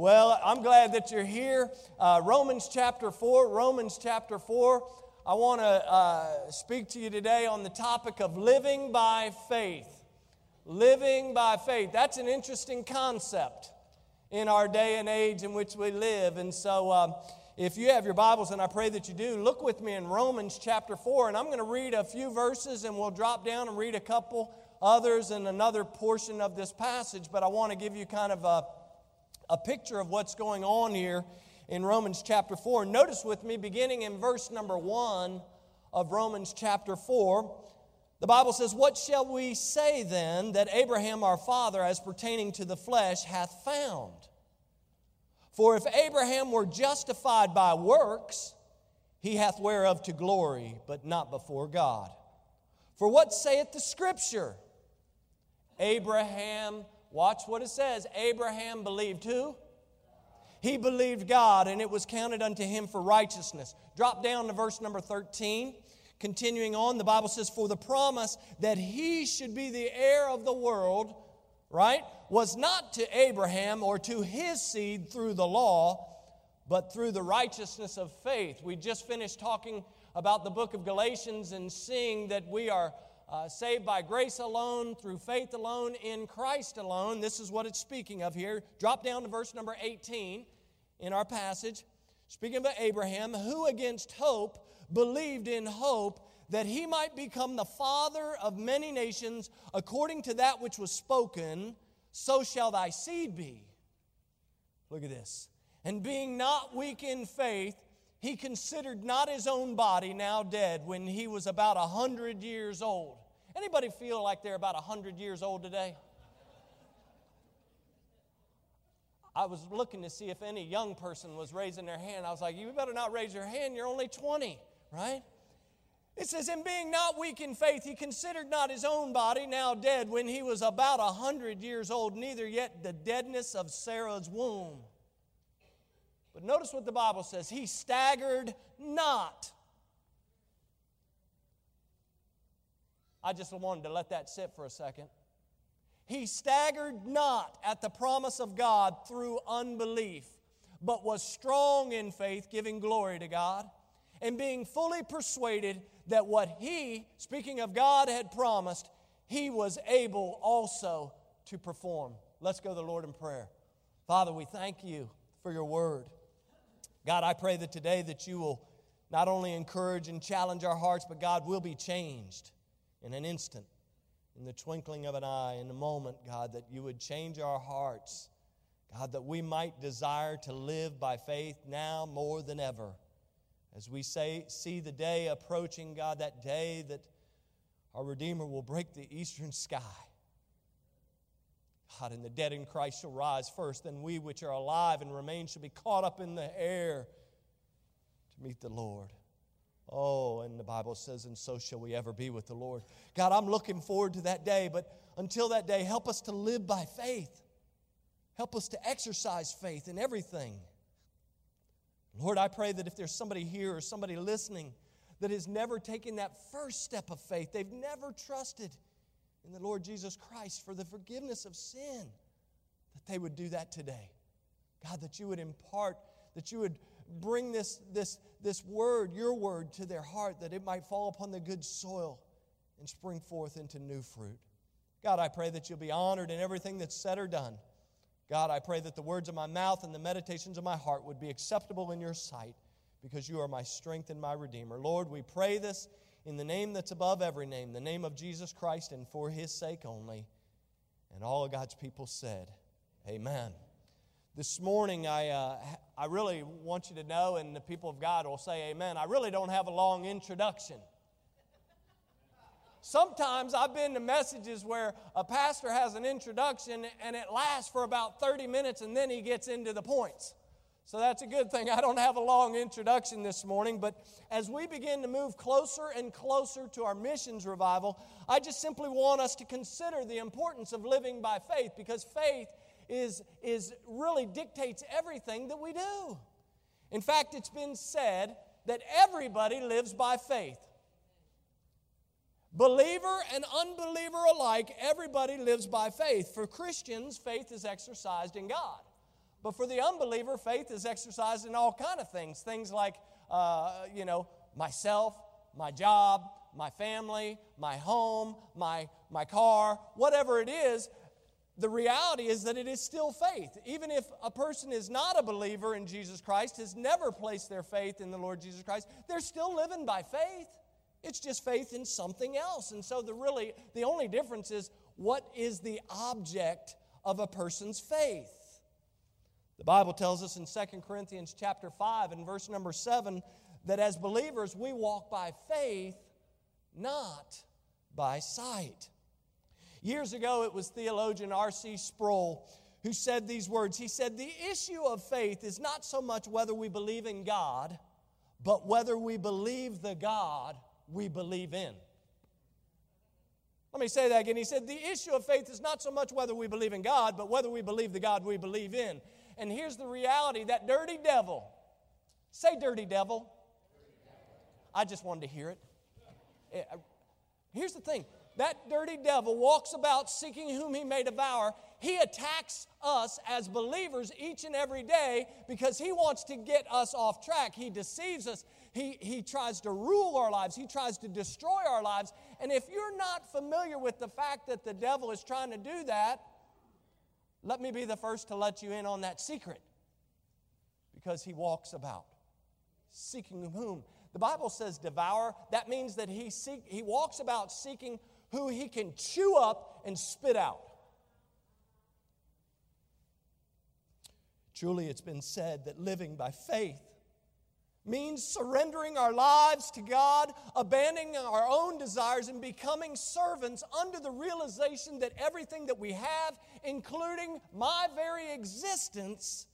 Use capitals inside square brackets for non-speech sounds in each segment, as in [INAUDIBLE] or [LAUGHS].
Well, I'm glad that you're here. Uh, Romans chapter 4, Romans chapter 4. I want to uh, speak to you today on the topic of living by faith. Living by faith. That's an interesting concept in our day and age in which we live. And so, um, if you have your Bibles, and I pray that you do, look with me in Romans chapter 4. And I'm going to read a few verses and we'll drop down and read a couple others in another portion of this passage. But I want to give you kind of a a picture of what's going on here in Romans chapter 4. Notice with me, beginning in verse number 1 of Romans chapter 4, the Bible says, What shall we say then that Abraham our father, as pertaining to the flesh, hath found? For if Abraham were justified by works, he hath whereof to glory, but not before God. For what saith the Scripture? Abraham Watch what it says. Abraham believed who? He believed God, and it was counted unto him for righteousness. Drop down to verse number 13. Continuing on, the Bible says, For the promise that he should be the heir of the world, right, was not to Abraham or to his seed through the law, but through the righteousness of faith. We just finished talking about the book of Galatians and seeing that we are uh, saved by grace alone, through faith alone, in Christ alone. This is what it's speaking of here. Drop down to verse number 18 in our passage. Speaking of Abraham, who against hope believed in hope that he might become the father of many nations according to that which was spoken, so shall thy seed be. Look at this. And being not weak in faith, he considered not his own body now dead when he was about a hundred years old Anybody feel like they're about 100 years old today? I was looking to see if any young person was raising their hand. I was like, you better not raise your hand. You're only 20, right? It says, In being not weak in faith, he considered not his own body now dead when he was about a hundred years old, neither yet the deadness of Sarah's womb. But notice what the Bible says He staggered not I just wanted to let that sit for a second. He staggered not at the promise of God through unbelief, but was strong in faith, giving glory to God, and being fully persuaded that what he, speaking of God, had promised, he was able also to perform. Let's go to the Lord in prayer. Father, we thank you for your word. God, I pray that today that you will not only encourage and challenge our hearts, but God will be changed in an instant, in the twinkling of an eye, in a moment, God, that you would change our hearts. God, that we might desire to live by faith now more than ever. As we say, see the day approaching, God, that day that our Redeemer will break the eastern sky. God, and the dead in Christ shall rise first, then we which are alive and remain shall be caught up in the air to meet the Lord. Oh, and the Bible says, and so shall we ever be with the Lord. God, I'm looking forward to that day, but until that day, help us to live by faith. Help us to exercise faith in everything. Lord, I pray that if there's somebody here or somebody listening that has never taken that first step of faith, they've never trusted in the Lord Jesus Christ for the forgiveness of sin, that they would do that today. God, that you would impart, that you would bring this, this, this word, your word, to their heart that it might fall upon the good soil and spring forth into new fruit. God, I pray that you'll be honored in everything that's said or done. God, I pray that the words of my mouth and the meditations of my heart would be acceptable in your sight because you are my strength and my Redeemer. Lord, we pray this in the name that's above every name, the name of Jesus Christ, and for his sake only. And all of God's people said, Amen. This morning, I, uh, I really want you to know, and the people of God will say amen. I really don't have a long introduction. Sometimes I've been to messages where a pastor has an introduction and it lasts for about 30 minutes and then he gets into the points. So that's a good thing. I don't have a long introduction this morning, but as we begin to move closer and closer to our missions revival, I just simply want us to consider the importance of living by faith because faith is, is really dictates everything that we do. In fact, it's been said that everybody lives by faith. Believer and unbeliever alike, everybody lives by faith. For Christians, faith is exercised in God. But for the unbeliever, faith is exercised in all kind of things. Things like, uh, you know, myself, my job, my family, my home, my, my car, whatever it is, the reality is that it is still faith. Even if a person is not a believer in Jesus Christ, has never placed their faith in the Lord Jesus Christ, they're still living by faith. It's just faith in something else. And so the really the only difference is what is the object of a person's faith. The Bible tells us in 2 Corinthians chapter 5 and verse number 7 that as believers we walk by faith, not by sight. Years ago, it was theologian R.C. Sproul who said these words. He said, The issue of faith is not so much whether we believe in God, but whether we believe the God we believe in. Let me say that again. He said, The issue of faith is not so much whether we believe in God, but whether we believe the God we believe in. And here's the reality that dirty devil, say dirty devil. I just wanted to hear it. Eh, here's the thing that dirty devil walks about seeking whom he may devour. He attacks us as believers each and every day because he wants to get us off track. He deceives us. He, he tries to rule our lives. He tries to destroy our lives. And if you're not familiar with the fact that the devil is trying to do that, let me be the first to let you in on that secret. Because he walks about seeking whom? The bible says devour. That means that he seek he walks about seeking who he can chew up and spit out. Truly, it's been said that living by faith means surrendering our lives to God, abandoning our own desires, and becoming servants under the realization that everything that we have, including my very existence,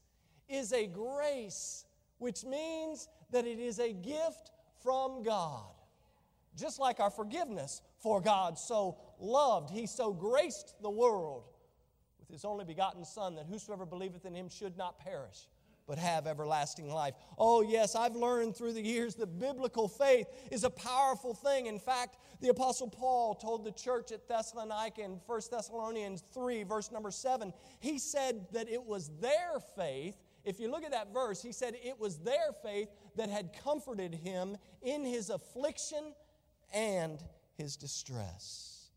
is a grace, which means that it is a gift from God. Just like our forgiveness for God so loved, he so graced the world with his only begotten Son, that whosoever believeth in him should not perish, but have everlasting life. Oh, yes, I've learned through the years that biblical faith is a powerful thing. In fact, the Apostle Paul told the church at Thessalonica in 1 Thessalonians 3, verse number 7, he said that it was their faith. If you look at that verse, he said it was their faith that had comforted him in his affliction and his distress.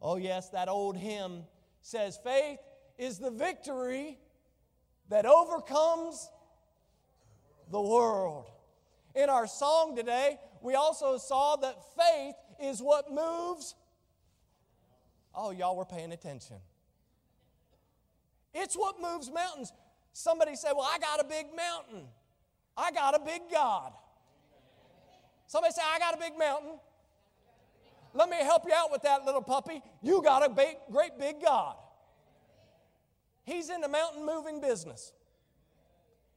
Oh, yes, that old hymn says, Faith is the victory that overcomes the world. In our song today, we also saw that faith is what moves. Oh, y'all were paying attention. It's what moves mountains. Somebody said, Well, I got a big mountain. I got a big God. Somebody say, I got a big mountain. Let me help you out with that little puppy. You got a big, great big God. He's in the mountain moving business.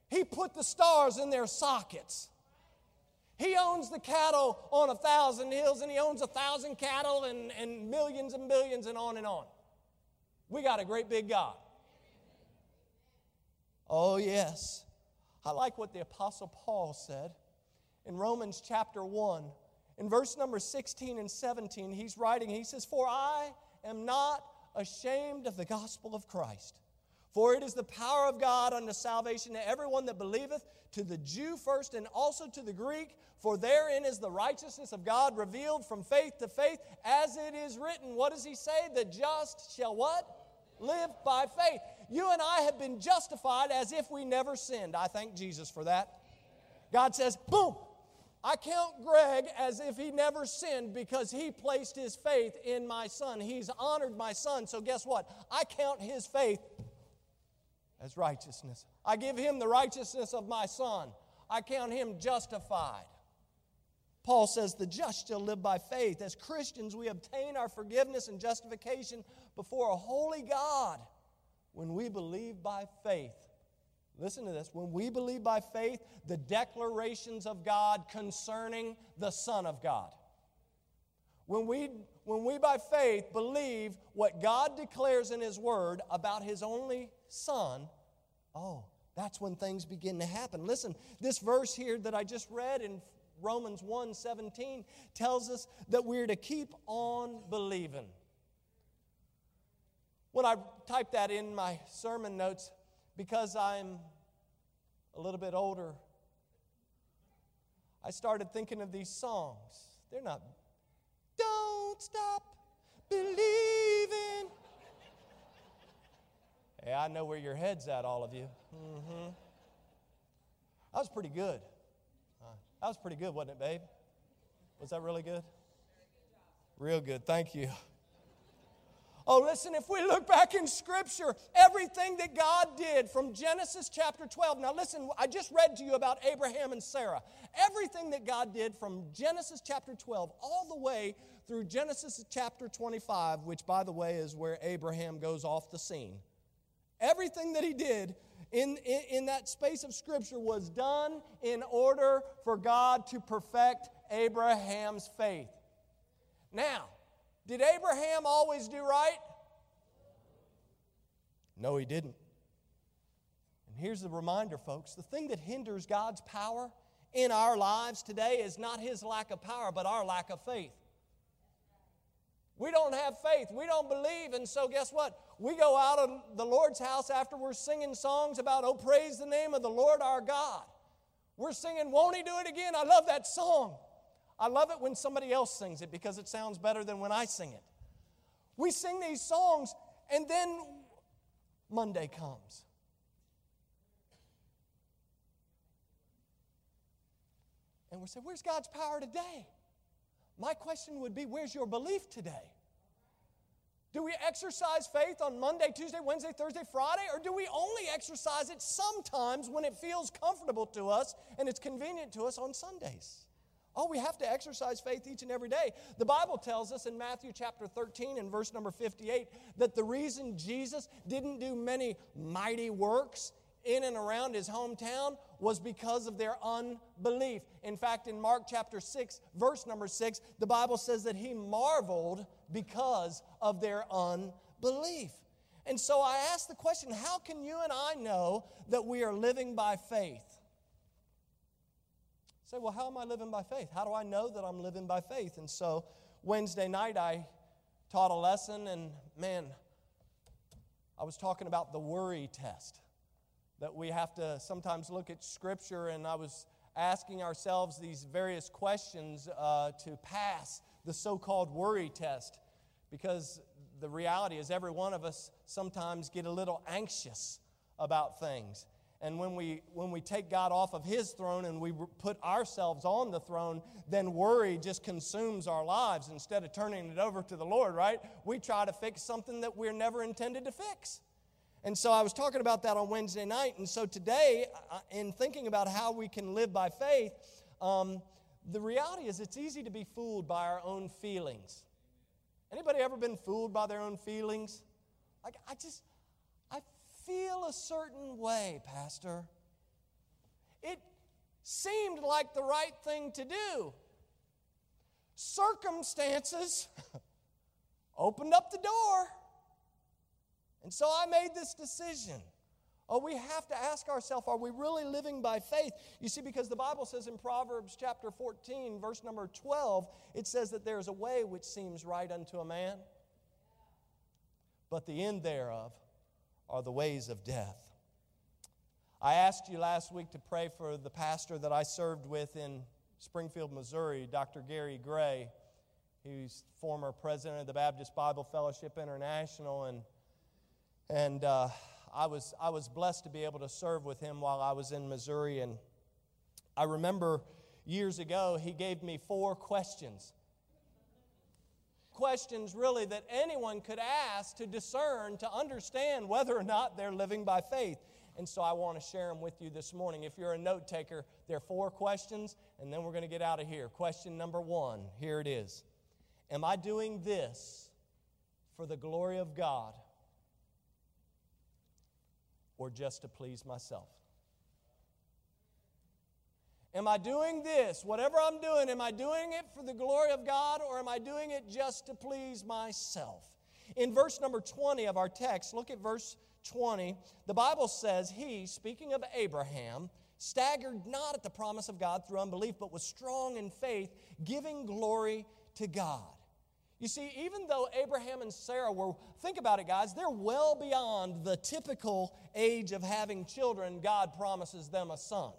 He put the stars in their sockets. He owns the cattle on a thousand hills, and he owns a thousand cattle and, and millions and billions and on and on. We got a great big God. Oh, yes. I like what the Apostle Paul said in Romans chapter 1 in verse number 16 and 17, he's writing, he says, For I am not ashamed of the gospel of Christ. For it is the power of God unto salvation to everyone that believeth, to the Jew first and also to the Greek. For therein is the righteousness of God revealed from faith to faith, as it is written. What does he say? The just shall what? Live by faith. You and I have been justified as if we never sinned. I thank Jesus for that. God says, boom, I count Greg as if he never sinned because he placed his faith in my son. He's honored my son. So, guess what? I count his faith as righteousness. I give him the righteousness of my son. I count him justified. Paul says, The just shall live by faith. As Christians, we obtain our forgiveness and justification before a holy God when we believe by faith Listen to this. When we believe by faith the declarations of God concerning the Son of God, when we, when we by faith believe what God declares in His Word about His only Son, oh, that's when things begin to happen. Listen, this verse here that I just read in Romans 1 17 tells us that we're to keep on believing. When I typed that in my sermon notes, because I'm a little bit older, I started thinking of these songs. They're not, don't stop believing. Hey, I know where your head's at, all of you. Mm-hmm. That was pretty good. That was pretty good, wasn't it, babe? Was that really good? Real good. Thank you. Oh, listen, if we look back in Scripture, everything that God did from Genesis chapter 12. Now, listen, I just read to you about Abraham and Sarah. Everything that God did from Genesis chapter 12 all the way through Genesis chapter 25, which, by the way, is where Abraham goes off the scene. Everything that he did in, in, in, that space of Scripture was done in order for God to perfect Abraham's faith. Now, did Abraham always do right? No, he didn't. And here's the reminder, folks the thing that hinders God's power in our lives today is not his lack of power, but our lack of faith. We don't have faith. We don't believe. And so, guess what? We go out of the Lord's house after we're singing songs about, oh, praise the name of the Lord our God. We're singing, won't he do it again? I love that song. I love it when somebody else sings it because it sounds better than when I sing it. We sing these songs, and then Monday comes. And we say, Where's God's power today? My question would be where's your belief today? Do we exercise faith on Monday, Tuesday, Wednesday, Thursday, Friday, or do we only exercise it sometimes when it feels comfortable to us and it's convenient to us on Sundays? Oh, we have to exercise faith each and every day. The Bible tells us in Matthew chapter 13 and verse number 58 that the reason Jesus didn't do many mighty works in and around his hometown was because of their unbelief. In fact, in Mark chapter 6, verse number 6, the Bible says that he marveled because of their unbelief. And so I ask the question how can you and I know that we are living by faith? Say, well, how am I living by faith? How do I know that I'm living by faith? And so Wednesday night I taught a lesson, and man, I was talking about the worry test that we have to sometimes look at Scripture, and I was asking ourselves these various questions uh, to pass the so called worry test because the reality is every one of us sometimes get a little anxious about things. And when we, when we take God off of His throne and we put ourselves on the throne, then worry just consumes our lives instead of turning it over to the Lord, right? We try to fix something that we're never intended to fix. And so I was talking about that on Wednesday night. And so today, uh, in thinking about how we can live by faith, um, the reality is it's easy to be fooled by our own feelings. Anybody ever been fooled by their own feelings? Like, I just, I feel a certain way, Pastor. It seemed like the right thing to do. Circumstances [LAUGHS] opened up the door. And so I made this decision. Oh, we have to ask ourselves, are we really living by faith? You see, because the Bible says in Proverbs chapter 14, verse number 12, it says that there is a way which seems right unto a man, but the end thereof are the ways of death. I asked you last week to pray for the pastor that I served with in Springfield, Missouri, Dr. Gary Gray. He's former president of the Baptist Bible Fellowship International and and uh, I, was, I was blessed to be able to serve with him while I was in Missouri. And I remember years ago, he gave me four questions. Questions, really, that anyone could ask to discern, to understand whether or not they're living by faith. And so I want to share them with you this morning. If you're a note taker, there are four questions, and then we're going to get out of here. Question number one here it is Am I doing this for the glory of God or just to please myself? Am I doing this, whatever I'm doing, am I doing it for the glory of God or am I doing it just to please myself? In verse number 20 of our text, look at verse 20. The Bible says, He, speaking of Abraham, staggered not at the promise of God through unbelief, but was strong in faith, giving glory to God. You see, even though Abraham and Sarah were, think about it, guys, they're well beyond the typical age of having children, God promises them a son.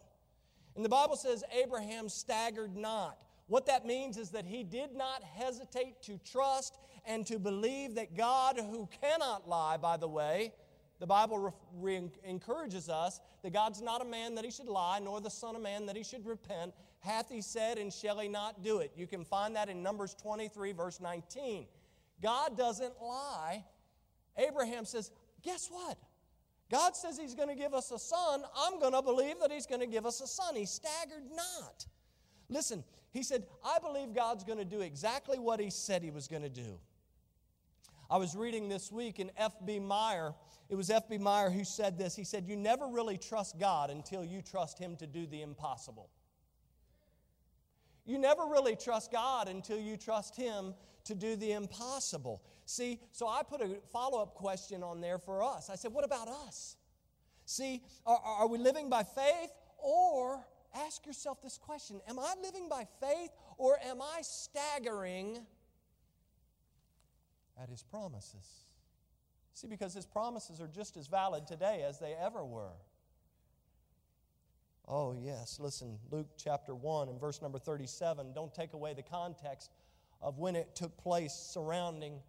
And the Bible says Abraham staggered not. What that means is that he did not hesitate to trust and to believe that God, who cannot lie, by the way, the Bible re- encourages us that God's not a man that he should lie, nor the Son of Man that he should repent. Hath he said, and shall he not do it? You can find that in Numbers 23, verse 19. God doesn't lie. Abraham says, Guess what? God says he's going to give us a son. I'm going to believe that he's going to give us a son. He staggered not. Listen, he said, I believe God's going to do exactly what he said he was going to do. I was reading this week in F.B. Meyer. It was F.B. Meyer who said this. He said, You never really trust God until you trust him to do the impossible. You never really trust God until you trust Him to do the impossible. See, so I put a follow up question on there for us. I said, What about us? See, are, are we living by faith or ask yourself this question Am I living by faith or am I staggering at His promises? See, because His promises are just as valid today as they ever were. Oh, yes. Listen, Luke chapter 1 and verse number 37. Don't take away the context of when it took place surrounding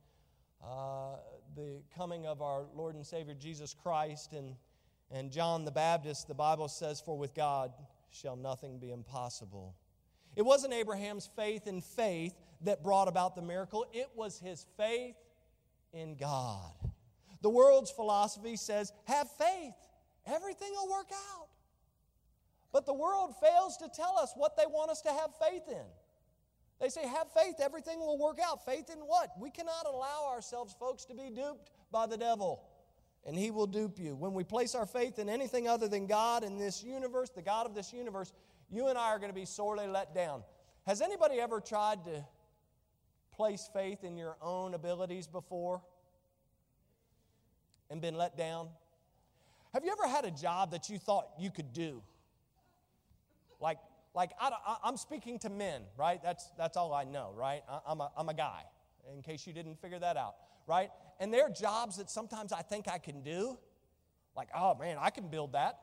uh, the coming of our Lord and Savior Jesus Christ and, and John the Baptist. The Bible says, For with God shall nothing be impossible. It wasn't Abraham's faith in faith that brought about the miracle, it was his faith in God. The world's philosophy says, Have faith, everything will work out. But the world fails to tell us what they want us to have faith in. They say, have faith, everything will work out. Faith in what? We cannot allow ourselves, folks, to be duped by the devil, and he will dupe you. When we place our faith in anything other than God in this universe, the God of this universe, you and I are going to be sorely let down. Has anybody ever tried to place faith in your own abilities before and been let down? Have you ever had a job that you thought you could do? Like, like I, am speaking to men, right? That's, that's all I know, right? I, am a, I'm a guy, in case you didn't figure that out, right? And there are jobs that sometimes I think I can do. Like, oh man, I can build that.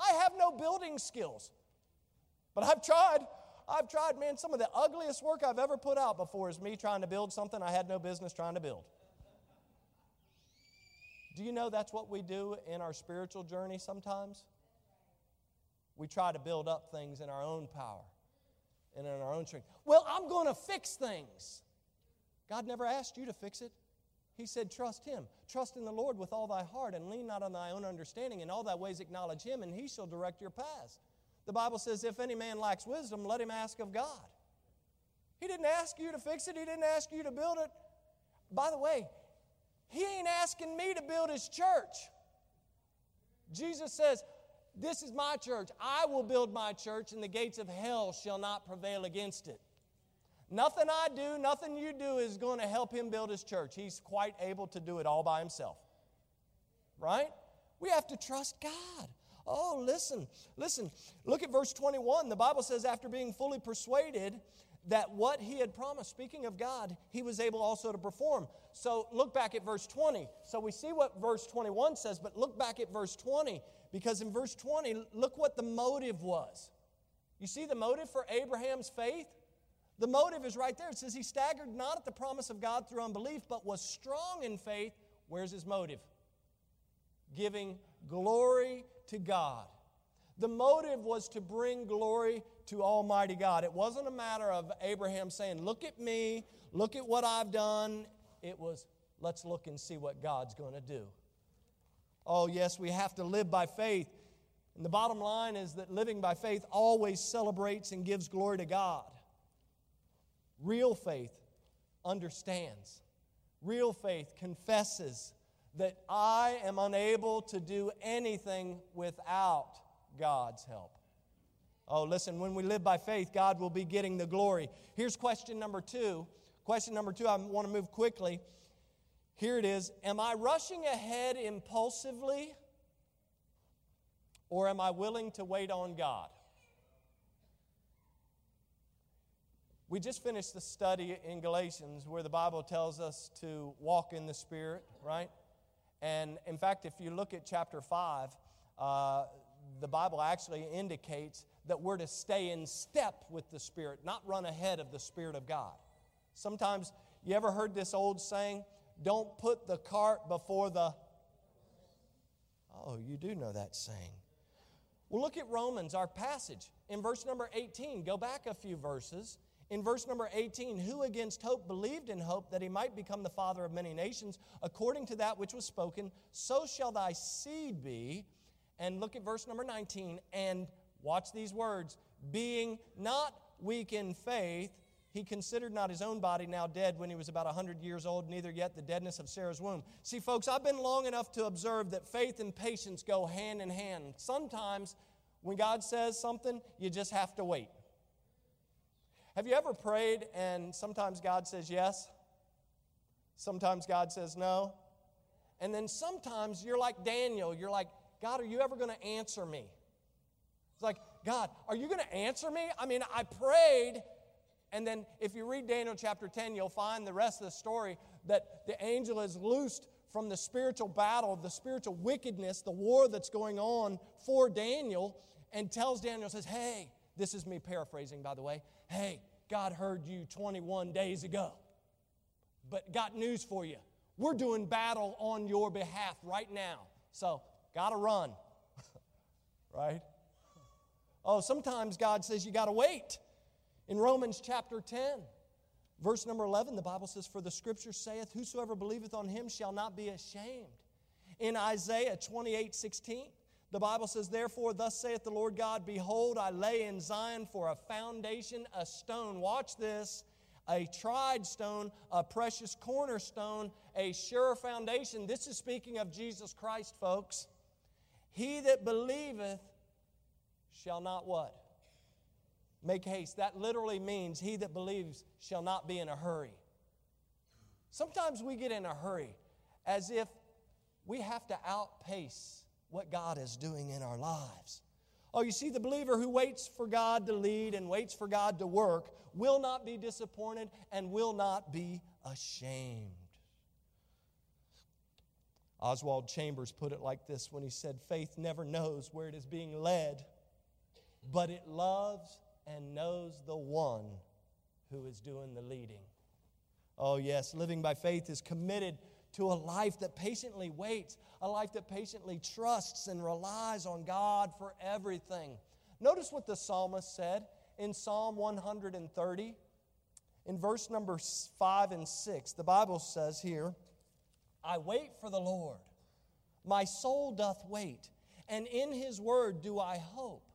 I have no building skills, but I've tried. I've tried, man. Some of the ugliest work I've ever put out before is me trying to build something I had no business trying to build. Do you know that's what we do in our spiritual journey sometimes? We try to build up things in our own power and in our own strength. Well, I'm going to fix things. God never asked you to fix it. He said, Trust Him. Trust in the Lord with all thy heart and lean not on thy own understanding. In all thy ways acknowledge Him, and He shall direct your paths. The Bible says, If any man lacks wisdom, let him ask of God. He didn't ask you to fix it, He didn't ask you to build it. By the way, He ain't asking me to build His church. Jesus says, this is my church. I will build my church, and the gates of hell shall not prevail against it. Nothing I do, nothing you do is going to help him build his church. He's quite able to do it all by himself. Right? We have to trust God. Oh, listen, listen. Look at verse 21. The Bible says, after being fully persuaded that what he had promised, speaking of God, he was able also to perform. So look back at verse 20. So we see what verse 21 says, but look back at verse 20. Because in verse 20, look what the motive was. You see the motive for Abraham's faith? The motive is right there. It says he staggered not at the promise of God through unbelief, but was strong in faith. Where's his motive? Giving glory to God. The motive was to bring glory to Almighty God. It wasn't a matter of Abraham saying, Look at me, look at what I've done. It was, Let's look and see what God's going to do. Oh, yes, we have to live by faith. And the bottom line is that living by faith always celebrates and gives glory to God. Real faith understands. Real faith confesses that I am unable to do anything without God's help. Oh, listen, when we live by faith, God will be getting the glory. Here's question number two. Question number two, I want to move quickly. Here it is Am I rushing ahead impulsively or am I willing to wait on God? We just finished the study in Galatians where the Bible tells us to walk in the Spirit, right? And in fact, if you look at chapter 5, uh, the Bible actually indicates that we're to stay in step with the Spirit, not run ahead of the Spirit of God. Sometimes, you ever heard this old saying, don't put the cart before the. Oh, you do know that saying. Well, look at Romans, our passage. In verse number 18, go back a few verses. In verse number 18, who against hope believed in hope that he might become the father of many nations, according to that which was spoken, so shall thy seed be. And look at verse number 19, and watch these words being not weak in faith, he considered not his own body now dead when he was about 100 years old, neither yet the deadness of Sarah's womb. See, folks, I've been long enough to observe that faith and patience go hand in hand. Sometimes when God says something, you just have to wait. Have you ever prayed and sometimes God says yes? Sometimes God says no. And then sometimes you're like Daniel. You're like, God, are you ever going to answer me? It's like, God, are you going to answer me? I mean, I prayed. And then if you read Daniel chapter 10, you'll find the rest of the story that the angel is loosed from the spiritual battle, the spiritual wickedness, the war that's going on for Daniel, and tells Daniel, says, Hey, this is me paraphrasing, by the way. Hey, God heard you 21 days ago. But got news for you. We're doing battle on your behalf right now. So, got to run. [LAUGHS] right? Oh, sometimes God says you got to wait. In Romans chapter 10, verse number 11, the Bible says, For the scripture saith, Whosoever believeth on him shall not be ashamed. In Isaiah 28 16, the Bible says, Therefore, thus saith the Lord God, Behold, I lay in Zion for a foundation, a stone. Watch this a tried stone, a precious cornerstone, a sure foundation. This is speaking of Jesus Christ, folks. He that believeth shall not what? Make haste. That literally means he that believes shall not be in a hurry. Sometimes we get in a hurry as if we have to outpace what God is doing in our lives. Oh, you see, the believer who waits for God to lead and waits for God to work will not be disappointed and will not be ashamed. Oswald Chambers put it like this when he said, Faith never knows where it is being led, but it loves and knows the one who is doing the leading. Oh, yes, living by faith is committed to a life that patiently waits, a life that patiently trusts and relies on God for everything. Notice what the psalmist said in Psalm 130. In verse number 5 and 6, the Bible says here, I wait for the Lord. My soul doth wait, and in his word do I hope.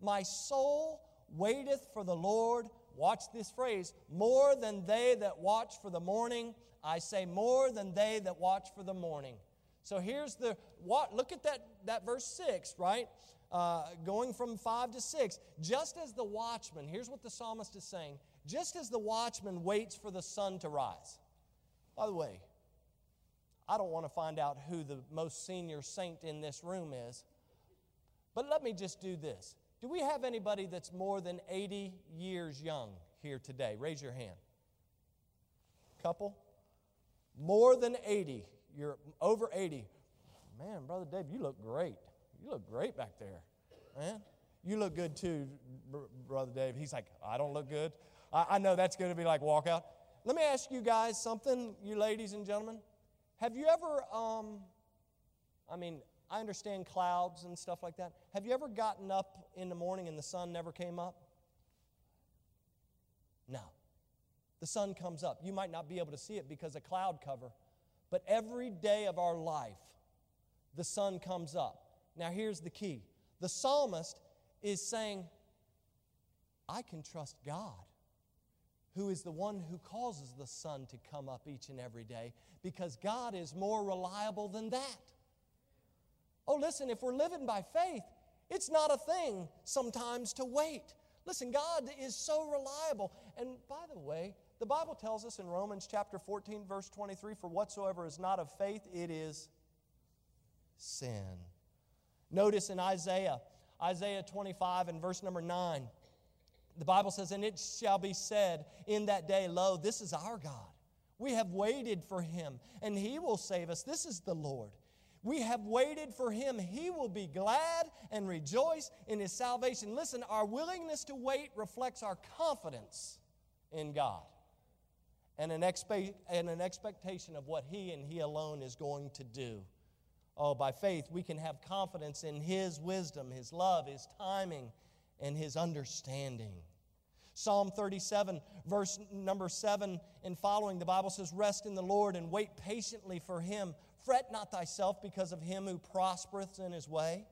My soul waiteth for the Lord. Watch this phrase more than they that watch for the morning. I say more than they that watch for the morning. So here's the what look at that, that verse 6, right? Uh, going from 5 to 6. Just as the watchman, here's what the psalmist is saying just as the watchman waits for the sun to rise. By the way, I don't want to find out who the most senior saint in this room is, but let me just do this. Do we have anybody that's more than 80 years young here today? Raise your hand. Couple? more than 80, you're over 80. Man, Brother Dave, you look great. You look great back there. Man, you look good too, Brother Dave. He's like, I don't look good. I, I know that's going to be like walkout. Let me ask you guys something, you ladies and gentlemen. Have you ever, um, I mean, I understand clouds and stuff like that. Have you ever gotten up in the morning and the sun never came up? No the sun comes up. You might not be able to see it because of cloud cover, but every day of our life, the sun comes up. Now, here's the key the psalmist is saying, I can trust God, who is the one who causes the sun to come up each and every day, because God is more reliable than that. Oh, listen, if we're living by faith, it's not a thing sometimes to wait. Listen, God is so reliable. And by the way, the Bible tells us in Romans chapter 14, verse 23 for whatsoever is not of faith, it is sin. Notice in Isaiah, Isaiah 25 and verse number 9, The Bible says, And it shall be said in that day, Lo, this is our God. We have waited for him, and he will save us. This is the Lord. We have waited for him. He will be glad and rejoice in his salvation. Listen, our willingness to wait reflects our confidence in God and an, expe- and an expectation of what he and he alone is going to do. Oh, by faith, we can have confidence in his wisdom, his love, his timing, and his understanding. Psalm 37, verse number 7 and following, the Bible says, Rest in the Lord and wait patiently for him. Fret not thyself because of him who prospereth in his way,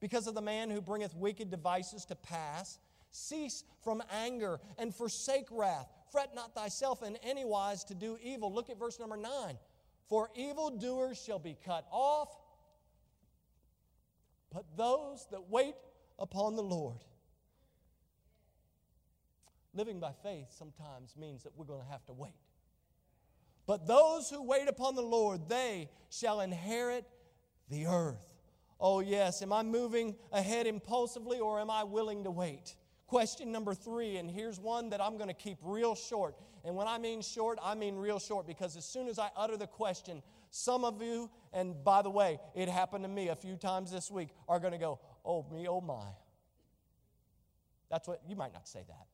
because of the man who bringeth wicked devices to pass. Cease from anger and forsake wrath. Fret not thyself in any wise to do evil. Look at verse number 9. For evildoers shall be cut off, but those that wait upon the Lord Living by faith sometimes means that we're going to have to wait. But those who wait upon the Lord, they shall inherit the earth. Oh, yes. Am I moving ahead impulsively or am I willing to wait? Question number three, and here's one that I'm going to keep real short. And when I mean short, I mean real short because as soon as I utter the question, some of you, and by the way, it happened to me a few times this week, are going to go, oh, me, oh, my. That's what, you might not say that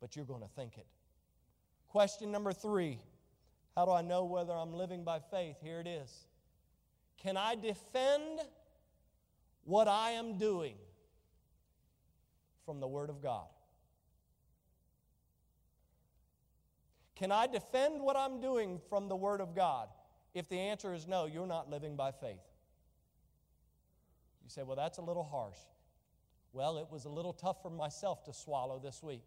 but you're going to think it. Question number three How do I know whether I'm living by faith? Here it is. Can I defend what I am doing from the Word of God? Can I defend what I'm doing from the Word of God? If the answer is no, you're not living by faith. You say, well, that's a little harsh. Well, it was a little tough for myself to swallow this week.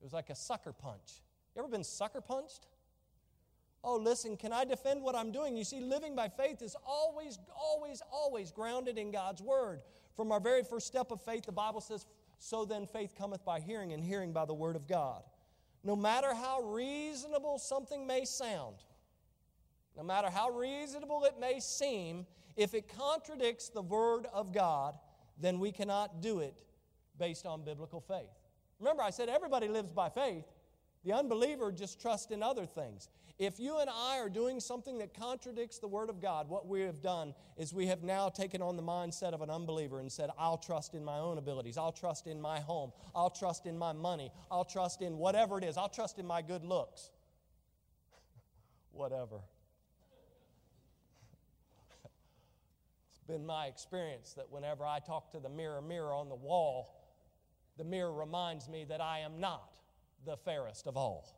It was like a sucker punch. You ever been sucker punched? Oh, listen, can I defend what I'm doing? You see, living by faith is always, always, always grounded in God's Word. From our very first step of faith, the Bible says, So then faith cometh by hearing, and hearing by the Word of God. No matter how reasonable something may sound, no matter how reasonable it may seem, if it contradicts the Word of God, then we cannot do it based on biblical faith. Remember, I said everybody lives by faith. The unbeliever just trusts in other things. If you and I are doing something that contradicts the Word of God, what we have done is we have now taken on the mindset of an unbeliever and said, I'll trust in my own abilities. I'll trust in my home. I'll trust in my money. I'll trust in whatever it is. I'll trust in my good looks. [LAUGHS] whatever. it's been my experience that whenever I talk to the mirror, mirror on the wall, the mirror reminds me that I am not the fairest of all.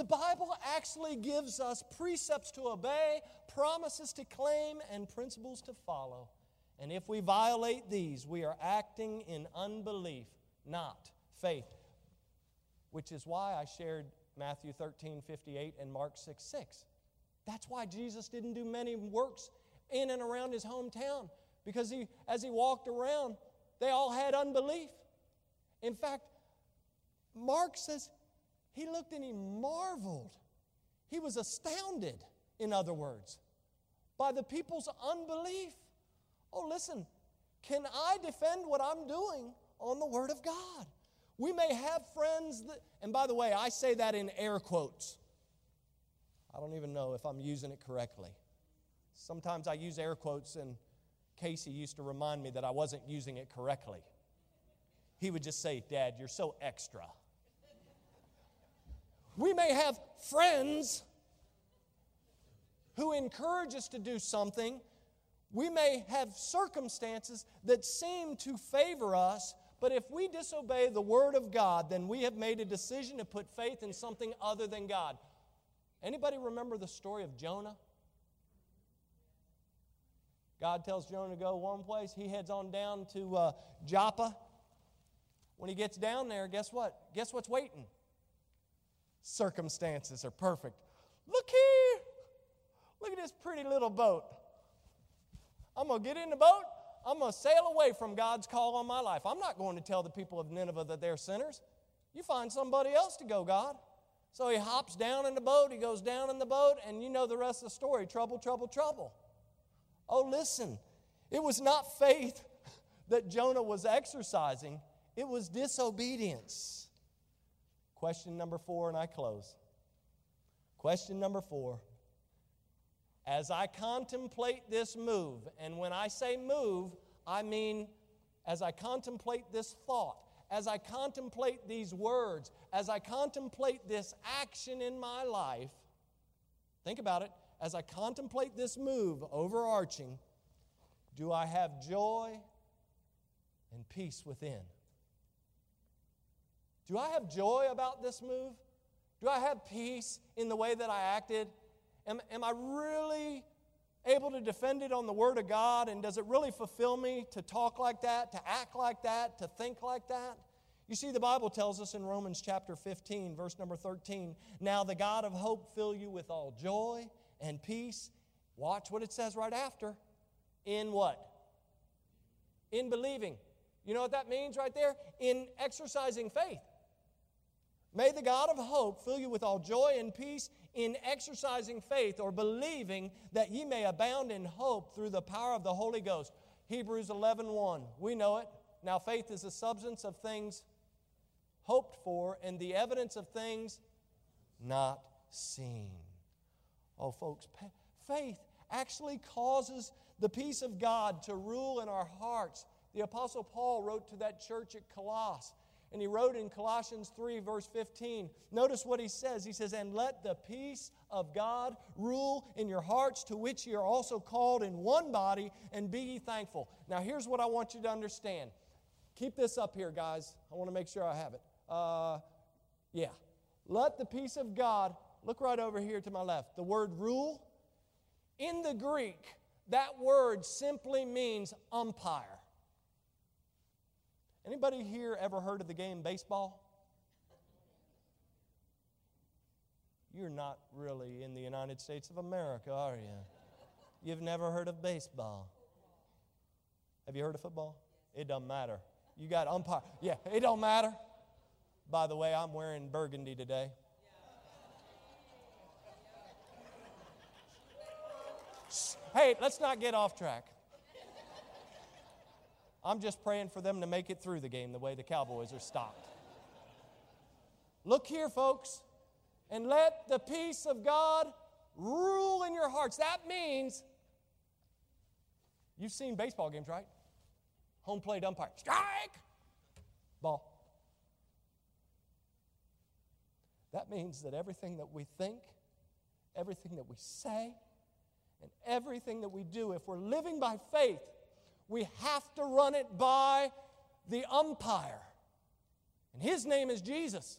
The Bible actually gives us precepts to obey, promises to claim, and principles to follow. And if we violate these, we are acting in unbelief, not faith. Which is why I shared Matthew 13, 58 and Mark 6, 6. That's why Jesus didn't do many works in and around his hometown because he, as he walked around, they all had unbelief. In fact, Mark says he looked and he marveled. He was astounded, in other words, by the people's unbelief. Oh, listen, can I defend what I'm doing on the Word of God? We may have friends that, and by the way, I say that in air quotes. I don't even know if I'm using it correctly. Sometimes I use air quotes and Casey used to remind me that I wasn't using it correctly. He would just say, Dad, you're so extra. We may have friends who encourage us to do something. We may have circumstances that seem to favor us, but if we disobey the Word of God, then we have made a decision to put faith in something other than God. Anybody remember the story of Jonah? God tells Jonah to go one place. He heads on down to uh, Joppa. When he gets down there, guess what? Guess what's waiting? Circumstances are perfect. Look here. Look at this pretty little boat. I'm going to get in the boat. I'm going to sail away from God's call on my life. I'm not going to tell the people of Nineveh that they're sinners. You find somebody else to go, God. So he hops down in the boat. He goes down in the boat, and you know the rest of the story trouble, trouble, trouble. Oh, listen, it was not faith [LAUGHS] that Jonah was exercising, it was disobedience. Question number four, and I close. Question number four. As I contemplate this move, and when I say move, I mean as I contemplate this thought, as I contemplate these words, as I contemplate this action in my life, think about it, as I contemplate this move overarching, do I have joy and peace within? Do I have joy about this move? Do I have peace in the way that I acted? Am, am I really able to defend it on the Word of God? And does it really fulfill me to talk like that, to act like that, to think like that? You see, the Bible tells us in Romans chapter 15, verse number 13 Now the God of hope fill you with all joy and peace. Watch what it says right after. In what? In believing. You know what that means right there? In exercising faith. May the God of hope fill you with all joy and peace in exercising faith or believing that ye may abound in hope through the power of the Holy Ghost. Hebrews 11 1. We know it. Now, faith is the substance of things hoped for and the evidence of things not seen. Oh, folks, faith actually causes the peace of God to rule in our hearts. The Apostle Paul wrote to that church at Colossus and he wrote in Colossians 3, verse 15. Notice what he says. He says, And let the peace of God rule in your hearts, to which ye are also called in one body, and be ye thankful. Now, here's what I want you to understand. Keep this up here, guys. I want to make sure I have it. Uh, yeah. Let the peace of God, look right over here to my left. The word rule, in the Greek, that word simply means umpire. Anybody here ever heard of the game baseball? You're not really in the United States of America, are you? You've never heard of baseball. Have you heard of football? It doesn't matter. You got umpire. Yeah, it don't matter. By the way, I'm wearing burgundy today. Hey, let's not get off track. I'm just praying for them to make it through the game the way the Cowboys are stopped. Look here, folks, and let the peace of God rule in your hearts. That means you've seen baseball games, right? Home plate umpire, strike, ball. That means that everything that we think, everything that we say, and everything that we do, if we're living by faith, we have to run it by the umpire. And his name is Jesus.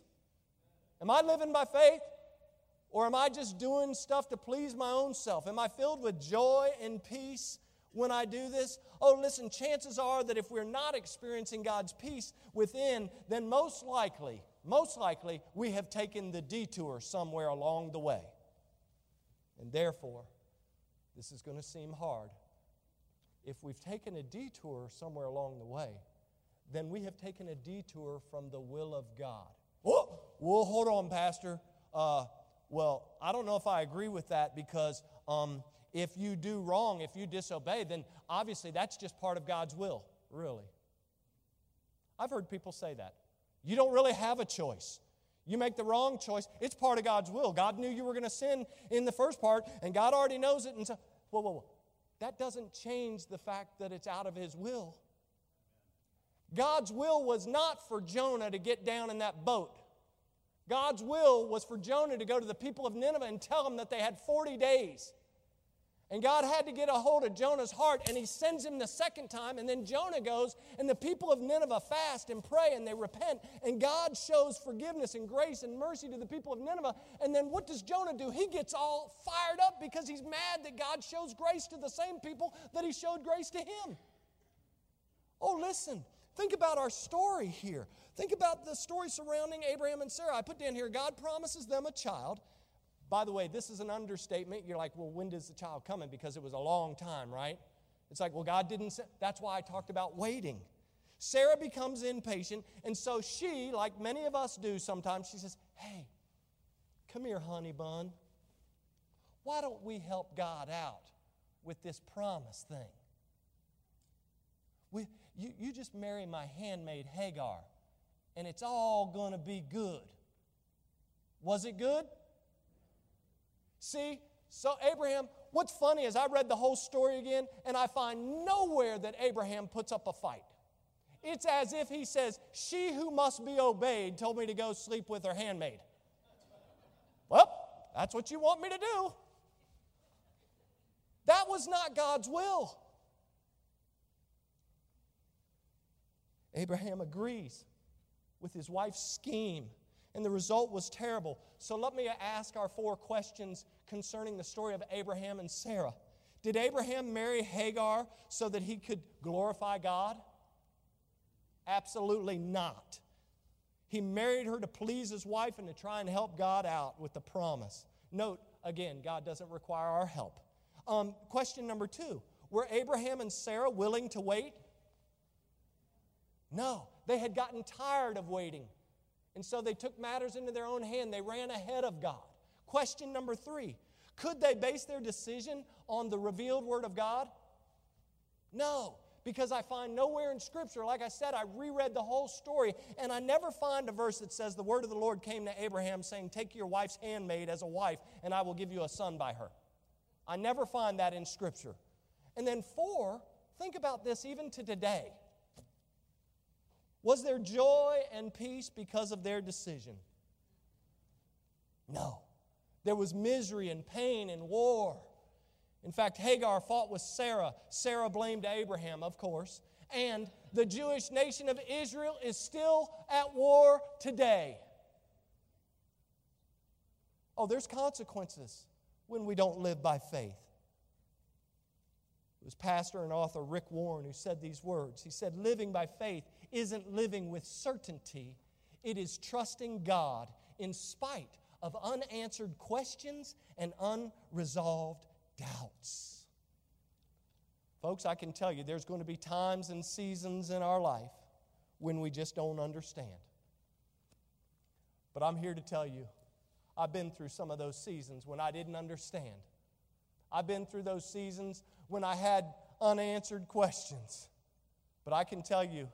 Am I living by faith? Or am I just doing stuff to please my own self? Am I filled with joy and peace when I do this? Oh, listen, chances are that if we're not experiencing God's peace within, then most likely, most likely, we have taken the detour somewhere along the way. And therefore, this is going to seem hard if we've taken a detour somewhere along the way, then we have taken a detour from the will of God. Well, hold on, Pastor. Uh, well, I don't know if I agree with that because um, if you do wrong, if you disobey, then obviously that's just part of God's will, really. I've heard people say that. You don't really have a choice. You make the wrong choice, it's part of God's will. God knew you were going to sin in the first part, and God already knows it. And so, whoa, whoa, whoa that doesn't change the fact that it's out of His will. God's will was not for Jonah to get down in that boat. God's will was for Jonah to go to the people of Nineveh and tell them that they had 40 days and God had to get a hold of Jonah's heart, and he sends him the second time. And then Jonah goes, and the people of Nineveh fast and pray and they repent. And God shows forgiveness and grace and mercy to the people of Nineveh. And then what does Jonah do? He gets all fired up because he's mad that God shows grace to the same people that he showed grace to him. Oh, listen. Think about our story here. Think about the story surrounding Abraham and Sarah. I put down here God promises them a child. By the way, this is an understatement. You're like, well, when does the child come in? Because it was a long time, right? It's like, well, God didn't say. That's why I talked about waiting. Sarah becomes impatient, and so she, like many of us do sometimes, she says, Hey, come here, honey bun. Why don't we help God out with this promise thing? We, you, you just marry my handmaid Hagar, and it's all going to be good. Was it good? See, so Abraham, what's funny is I read the whole story again, and I find nowhere that Abraham puts up a fight. It's as if he says, She who must be obeyed told me to go sleep with her handmaid. Well, that's what you want me to do. That was not God's will. Abraham agrees with his wife's scheme, and the result was terrible. So let me ask our four questions concerning the story of Abraham and Sarah. Did Abraham marry Hagar so that he could glorify God? Absolutely not. He married her to please his wife and to try and help God out with the promise. Note, again, God doesn't require our help. Um, question number two Were Abraham and Sarah willing to wait? No, they had gotten tired of waiting. And so they took matters into their own hand. They ran ahead of God. Question number three Could they base their decision on the revealed Word of God? No, because I find nowhere in Scripture, like I said, I reread the whole story, and I never find a verse that says the Word of the Lord came to Abraham saying, Take your wife's handmaid as a wife, and I will give you a son by her. I never find that in Scripture. And then, four, think about this even to today. Was there joy and peace because of their decision? No. There was misery and pain and war. In fact, Hagar fought with Sarah. Sarah blamed Abraham, of course. And the Jewish nation of Israel is still at war today. Oh, there's consequences when we don't live by faith. It was pastor and author Rick Warren who said these words. He said, Living by faith isn't living with certainty, it is trusting God in spite of unanswered questions and unresolved doubts. Folks, I can tell you there's going to be times and seasons in our life when we just don't understand. But I'm here to tell you, I've been through some of those seasons when I didn't understand. I've been through those seasons when I had unanswered questions. But I can tell you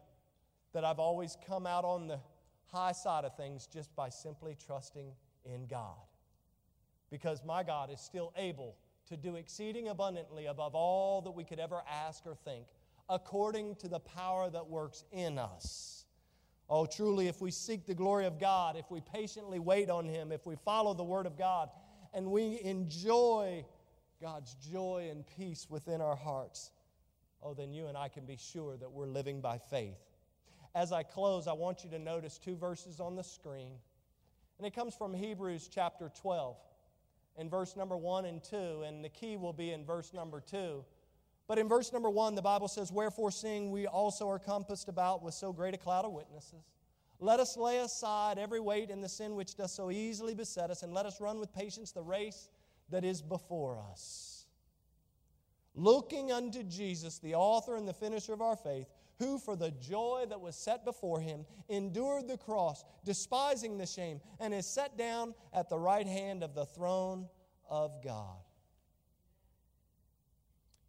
that I've always come out on the high side of things just by simply trusting in God. Because my God is still able to do exceeding abundantly above all that we could ever ask or think, according to the power that works in us. Oh, truly, if we seek the glory of God, if we patiently wait on Him, if we follow the Word of God, and we enjoy God's joy and peace within our hearts, oh, then you and I can be sure that we're living by faith. As I close, I want you to notice two verses on the screen. And it comes from Hebrews chapter 12 in verse number 1 and 2, and the key will be in verse number 2. But in verse number 1, the Bible says, Wherefore, seeing we also are compassed about with so great a cloud of witnesses, let us lay aside every weight and the sin which does so easily beset us, and let us run with patience the race that is before us. Looking unto Jesus, the author and the finisher of our faith, who for the joy that was set before him endured the cross, despising the shame, and is set down at the right hand of the throne of God.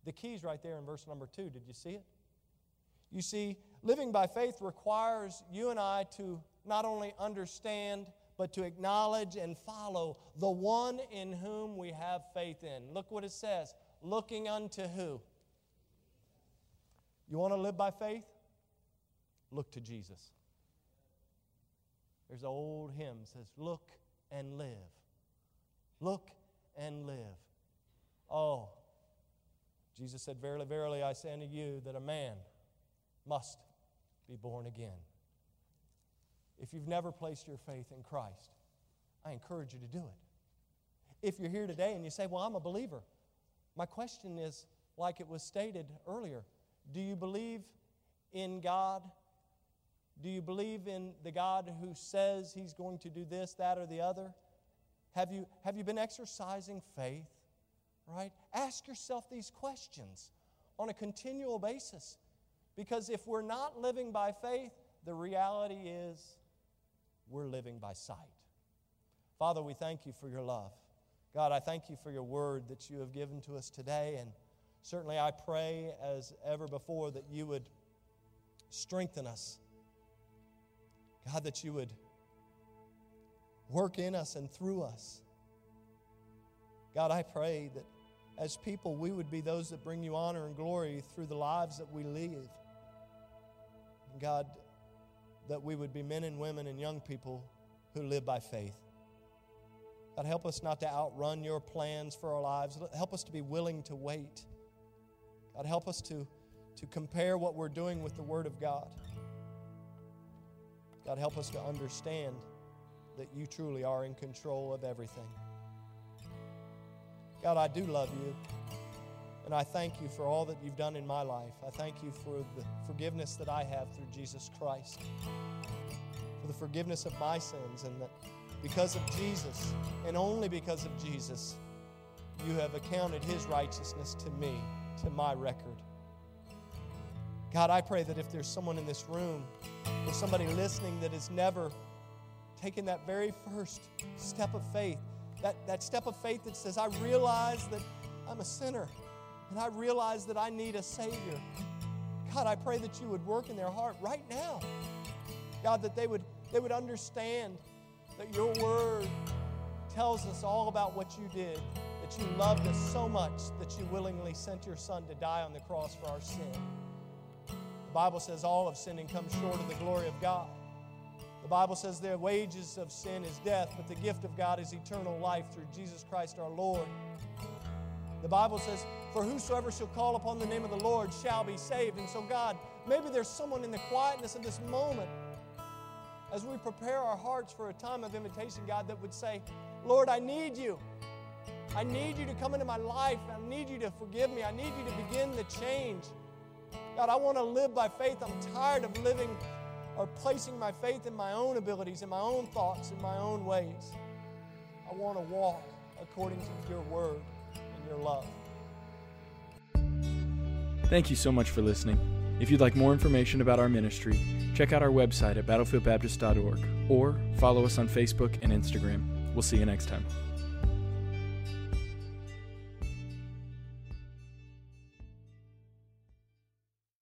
The key's right there in verse number two. Did you see it? You see, living by faith requires you and I to not only understand, but to acknowledge and follow the one in whom we have faith in. Look what it says looking unto who? You want to live by faith? Look to Jesus. There's an old hymn says, Look and live. Look and live. Oh, Jesus said, Verily, verily, I say unto you that a man must be born again. If you've never placed your faith in Christ, I encourage you to do it. If you're here today and you say, Well, I'm a believer, my question is like it was stated earlier do you believe in God? Do you believe in the God who says He's going to do this, that, or the other? Have you, have you been exercising faith? Right? Ask yourself these questions on a continual basis. Because if we're not living by faith, the reality is we're living by sight. Father, we thank you for your love. God, I thank you for your word that you have given to us today. And certainly I pray, as ever before, that you would strengthen us. God, that you would work in us and through us. God, I pray that as people, we would be those that bring you honor and glory through the lives that we live. God, that we would be men and women and young people who live by faith. God, help us not to outrun your plans for our lives. Help us to be willing to wait. God, help us to, to compare what we're doing with the Word of God. God, help us to understand that you truly are in control of everything. God, I do love you. And I thank you for all that you've done in my life. I thank you for the forgiveness that I have through Jesus Christ, for the forgiveness of my sins, and that because of Jesus, and only because of Jesus, you have accounted his righteousness to me, to my record. God, I pray that if there's someone in this room or somebody listening that has never taken that very first step of faith, that, that step of faith that says, I realize that I'm a sinner and I realize that I need a Savior. God, I pray that you would work in their heart right now. God, that they would, they would understand that your word tells us all about what you did, that you loved us so much that you willingly sent your Son to die on the cross for our sin. The Bible says all of sinned and come short of the glory of God. The Bible says the wages of sin is death, but the gift of God is eternal life through Jesus Christ our Lord. The Bible says, For whosoever shall call upon the name of the Lord shall be saved. And so, God, maybe there's someone in the quietness of this moment as we prepare our hearts for a time of invitation, God, that would say, Lord, I need you. I need you to come into my life. I need you to forgive me. I need you to begin the change. God, I want to live by faith. I'm tired of living or placing my faith in my own abilities, in my own thoughts, in my own ways. I want to walk according to your word and your love. Thank you so much for listening. If you'd like more information about our ministry, check out our website at battlefieldbaptist.org or follow us on Facebook and Instagram. We'll see you next time.